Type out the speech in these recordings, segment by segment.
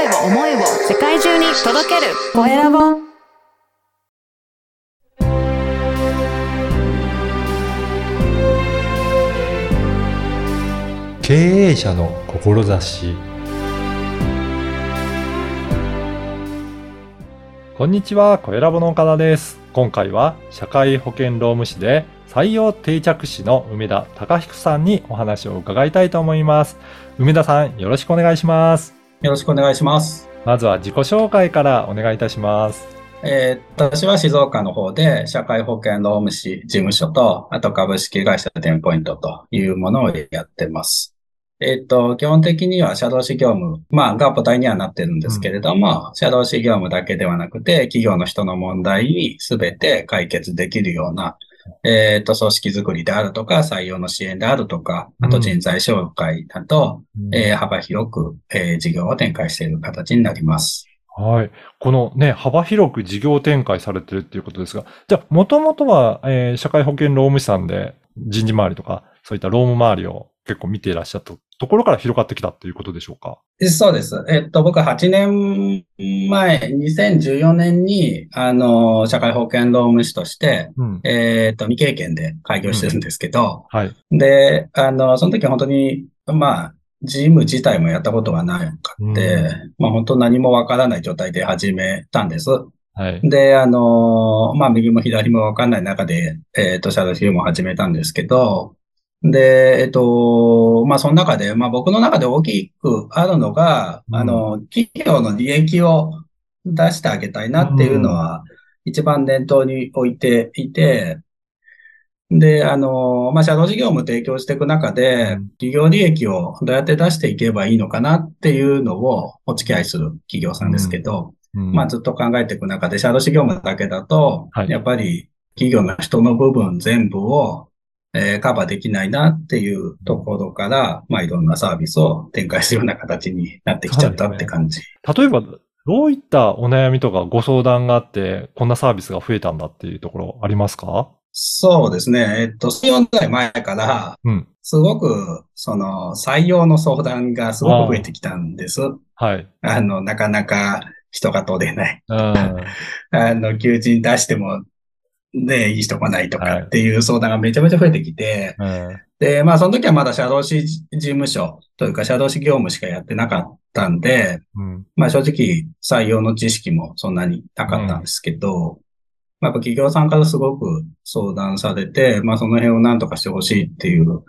声を思いを世界中に届けるコエラボ経営者の志こんにちは、コエラボの岡田です。今回は社会保険労務士で採用定着士の梅田隆彦さんにお話を伺いたいと思います。梅田さん、よろしくお願いします。よろしくお願いします。まずは自己紹介からお願いいたします。えー私は静岡の方で社会保険労務士事務所と、あと株式会社テンポイントというものをやってます。えっ、と、基本的には社労士業務、まあ、が母体にはなってるんですけれども、社労士業務だけではなくて、企業の人の問題に全て解決できるような、えっ、と、組織づくりであるとか、採用の支援であるとか、あと人材紹介だと、えー幅広く、えー事業を展開している形になります。はい。このね、幅広く事業展開されてるっていうことですが、じゃあ、もともとは、えー社会保険労務士さんで人事周りとか、そういった労務周りを結構見ていらっしゃったところから広がってきたっていうことでしょうか？そうです。えっと、僕は8年前、2014年に、あの、社会保険労務士として、うん。えっと、未経験で開業してるんですけど、はい。で、あの、その時は本当に、まあ、事務自体もやったことがなかって、うまあ本当何もわからない状態で始めたんです。はい。で、あの、まあ、右も左もわかんない中で、えっと、シャドウヒューも始めたんですけど、で、えっと、まあ、その中で、まあ、僕の中で大きくあるのが、うん。あの、企業の利益を出してあげたいなっていうのは、一番念頭に置いていて、で、あの、まあ、社労事業務提供していく中でうん、企業利益をどうやって出していけばいいのかなっていうのをお付き合いする企業さんですけど、うん。まあずっと考えていく中で、社労士業務だけだと、はい。やっぱり企業の人の部分全部を、えーカバーできないなっていうところから、まあいろんなサービスを展開するような形になってきちゃったって感じ。例えば、どういったお悩みとかご相談があって、こんなサービスが増えたんだっていうところありますか？そうですね。えっと、4代前から、うん。すごく、その、採用の相談がすごく増えてきたんです。はい。あの、なかなか人が取れない。うん。あの、求人出しても、ね、いい人がないとはいかっていう相談がめちゃめちゃ増えてきて、うん。で、まあ、その時はまだ社労士事務所というか、社労士業務しかやってなかったんで、うん。まあ、正直、採用の知識もそんなになかったんですけど、まあ、やっぱ企業さんからすごく相談されて、まあ、その辺を何とかしてほしいっていう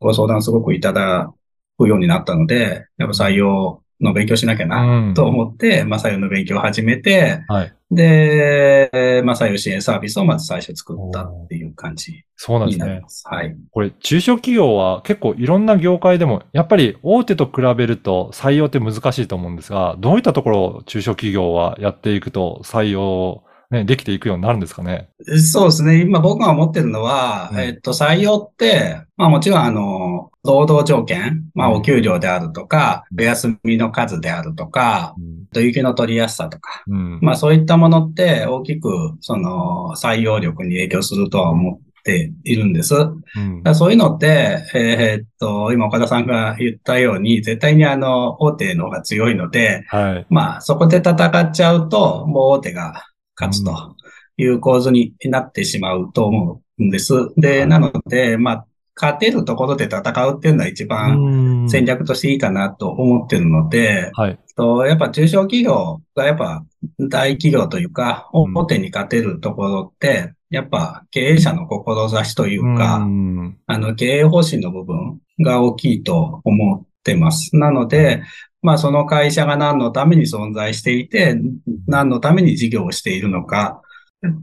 ご相談すごくいただくようになったので、やっぱ採用の勉強しなきゃなうんと思って、まあ、採用の勉強を始めて、はい。で、まあ、採用支援サービスをまず最初作ったっていう感じそうなんですね。はい。これ、中小企業は結構いろんな業界でも、やっぱり大手と比べると採用って難しいと思うんですが、どういったところを中小企業はやっていくと採用、ね、できていくようになるんですかね？そうですね。今僕が思ってるのは、うんえっと、採用って、まあもちろんあの、労働条件、まあうんお給料であるとか、お休みの数であるとか、有給の取りやすさとか、うん。まあそういったものって大きく、その、採用力に影響するとは思っているんです。うんらそういうのって、えーっと、今岡田さんが言ったように、絶対にあの、大手の方が強いので、はい。まあ、そこで戦っちゃうと、もう大手が勝つという構図になってしまうと思うんです。で、はいなので、まあ、勝てるところで戦うっていうのは一番戦略としていいかなと思ってるので、はい。とやっぱ中小企業がやっぱ大企業というか、うん大手に勝てるところって、やっぱ経営者の志というか、うんあの、経営方針の部分が大きいと思ってます。なので、まあその会社が何のために存在していて、何のために事業をしているのか、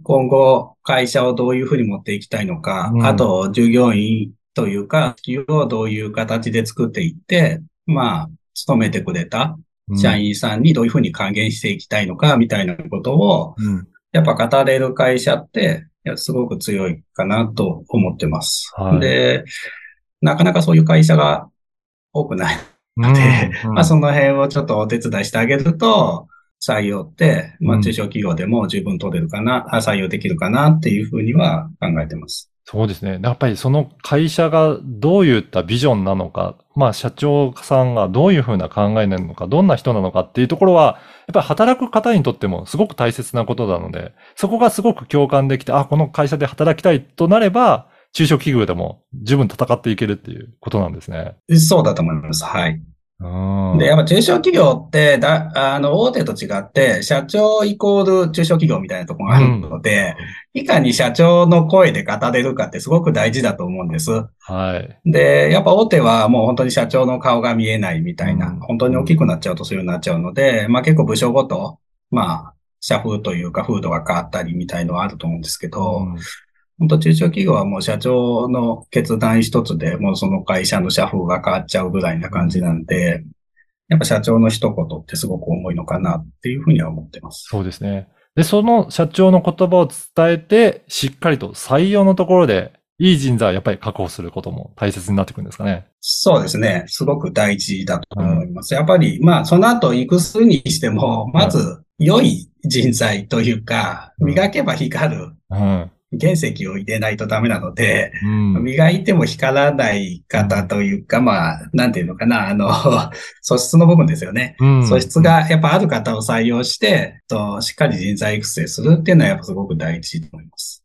今後会社をどういうふうに持っていきたいのか、うん。あと従業員というか、企業をどういう形で作っていって、まあ、勤めてくれた社員さんにどういうふうに還元していきたいのか、みたいなことを、うん。やっぱ語れる会社って、すごく強いかなと思ってます。はい。で、なかなかそういう会社が多くないので、うんまあその辺をちょっとお手伝いしてあげると、採用って、まうんあ中小企業でも十分取れるかな、あ採用できるかなっていうふうには考えてます。そうですね。やっぱりその会社がどういったビジョンなのか、まあ社長さんがどういうふうな考えなのか、どんな人なのかっていうところは、やっぱり働く方にとってもすごく大切なことなので、そこがすごく共感できて、あ、この会社で働きたいとなれば、中小企業でも十分戦っていけるっていうことなんですね。そうだと思います。はい。うん。で、やっぱ中小企業って、だ、あの、大手と違って、社長イコール中小企業みたいなところがあるので、いかに社長の声で語れるかってすごく大事だと思うんです。はい。で、やっぱ大手はもう本当に社長の顔が見えないみたいな、うん本当に大きくなっちゃうとそういうになっちゃうので、まあ結構部署ごと、まあ、社風というか風土が変わったりみたいのはあると思うんですけど、うん本当中小企業はもう社長の決断一つでもうその会社の社風が変わっちゃうぐらいな感じなんで、やっぱ社長の一言ってすごく重いのかなっていうふうには思ってます。そうですね。で、その社長の言葉を伝えて、しっかりと採用のところで、いい人材をやっぱり確保することも大切になってくるんですかね。そうですね。すごく大事だと思います。やっぱり、まあ、その後育数にしても、まず、良い人材というか、うん磨けば光るうん。原石を入れないとダメなので、うん。磨いても光らない方というか、まあ、なんていうのかな、あの、素質の部分ですよね。うん素質がやっぱある方を採用して、としっかり人材育成するっていうのはやっぱすごく大事と思います。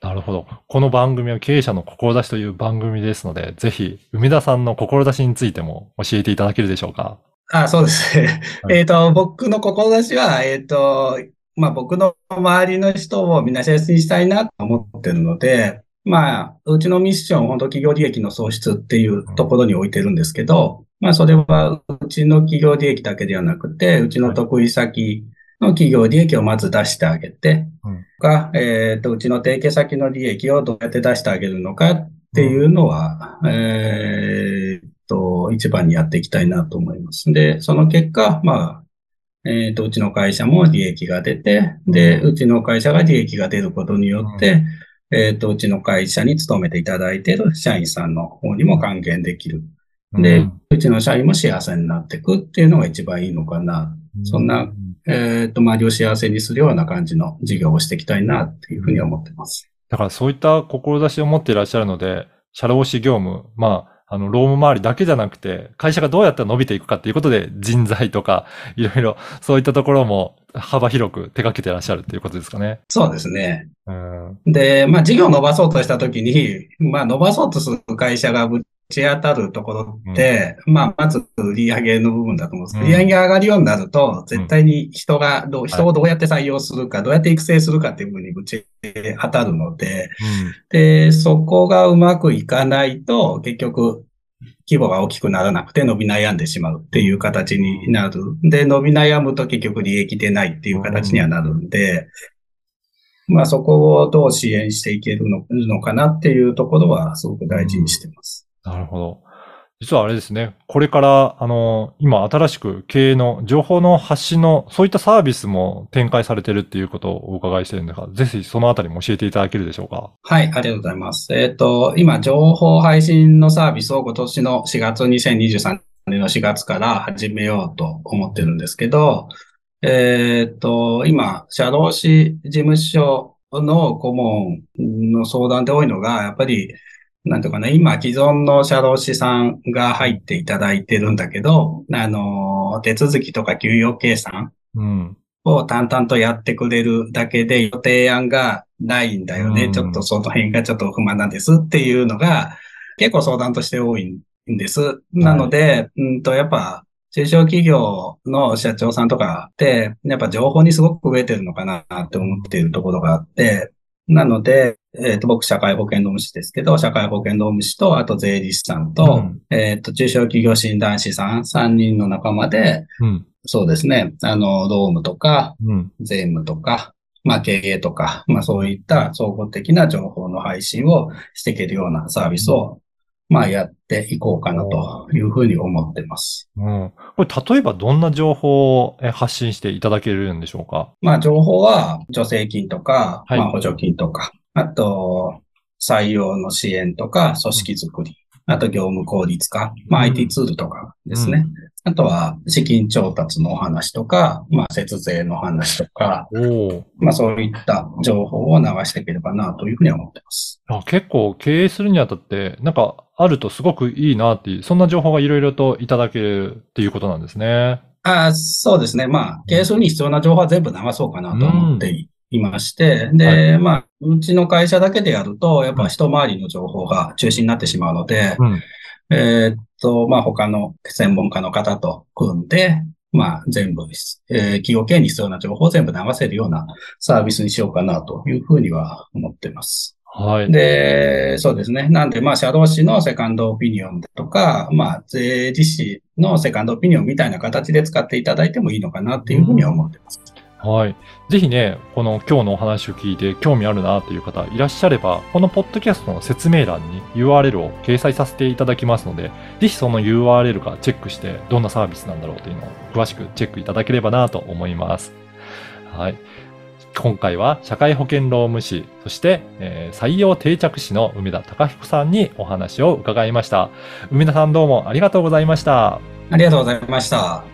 なるほど。この番組は経営者の志という番組ですので、ぜひ、梅田さんの志についても教えていただけるでしょうか？あ、そうですね。はいえっと、僕の志は、えっと、まあ僕の周りの人をみんな幸せにしたいなと思ってるので、まあ、うちのミッション、本当企業利益の創出っていうところに置いてるんですけど、まあそれはうちの企業利益だけではなくて、うちの得意先の企業利益をまず出してあげて、うんか、えっと、うちの提携先の利益をどうやって出してあげるのかっていうのは、えーっと、一番にやっていきたいなと思います。で、その結果、まあ、えーっと、うちの会社も利益が出て、で、ううちの会社が利益が出ることによって、えーっと、うちの会社に勤めていただいている社員さんの方にも還元できる。でうちの社員も幸せになっていくっていうのが一番いいのかな。そんな、えーっと、周りを幸せにするような感じの事業をしていきたいなっていうふうに思ってます。だからそういった志を持っていらっしゃるので、社労士業務、まあ、あの、労務周りだけじゃなくて、会社がどうやったら伸びていくかっていうことで、人材とか、いろいろ、そういったところも幅広く手掛けていらっしゃるっていうことですかね。そうですね。うん。で、まあ、事業を伸ばそうとしたときに、まあ、伸ばそうとする会社がぶち当たるところって、まあ、まず売り上げの部分だと思うんです。うん売り上げが上がるようになると、絶対に人がどう、人をどうやって採用するか、どうやって育成するかっていう部分にぶち当たるので、で、そこがうまくいかないと、結局、規模が大きくならなくて伸び悩んでしまうっていう形になる。で、伸び悩むと結局利益出ないっていう形にはなるんで、まあそこをどう支援していけるののかなっていうところはすごく大事にしてます。なるほど。実はあれですね、これから、あの、今新しく経営の情報の発信の、そういったサービスも展開されてるっていうことをお伺いしてるんですが、ぜひそのあたりも教えていただけるでしょうか？はい、ありがとうございます。えっ、と、今、情報配信のサービスを今年の4月、2023年の4月から始めようと思ってるんですけど、えっ、と、今、社労士事務所の顧問の相談で多いのが、やっぱり、なんていうかな、今、既存の社労士さんが入っていただいてるんだけど、あの、手続きとか給与計算うん。を淡々とやってくれるだけで、提案がないんだよね。うんちょっとその辺がちょっと不満なんですっていうのが、結構相談として多いんです。なので、うんと、やっぱ、中小企業の社長さんとかって、やっぱ情報にすごく増えてるのかなって思っているところがあって、なので、えっ、と、僕、社会保険労務士ですけど、社会保険労務士と、あと税理士さんと、うんえっ、と、中小企業診断士さん3人の仲間で、うん。そうですね、あの、労務とか、うん。税務とか、まあ経営とか、まあそういった総合的な情報の配信をしていけるようなサービスを、まあやっていこうかなというふうに思ってます。うん。これ、例えばどんな情報をえ発信していただけるんでしょうか？まあ情報は助成金とか、はいまあ補助金とか、あと採用の支援とか、組織づくり、あと業務効率化、まあうん IT ツールとかですね。あとは資金調達のお話とか、まあ節税の話とか、まあそういった情報を流していければなというふうには思ってます。あ結構経営するにあたって、なんかあるとすごくいいなっていう、そんな情報がいろいろといただけるっていうことなんですね。あそうですね。まあ、ケースに必要な情報は全部流そうかなと思っていまして、で、まあ、うちの会社だけでやると、やっぱ一回りの情報が中心になってしまうので、うん。えーっと、まあ、他の専門家の方と組んで、まあ、全部、えー企業経営に必要な情報を全部流せるようなサービスにしようかなというふうには思ってます。はい。で、そうですね。なんで、まあ、社労士のセカンドオピニオンとか、まあ、税理士のセカンドオピニオンみたいな形で使っていただいてもいいのかなっていうふうには思ってます。はい。ぜひね、この今日のお話を聞いて興味あるなという方いらっしゃれば、このポッドキャストの説明欄に URL を掲載させていただきますので、ぜひその URL からチェックして、どんなサービスなんだろうというのを詳しくチェックいただければなと思います。はい。今回は社会保険労務士、そして、えー採用定着士の梅田隆彦さんにお話を伺いました。梅田さんどうもありがとうございました。ありがとうございました。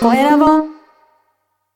声を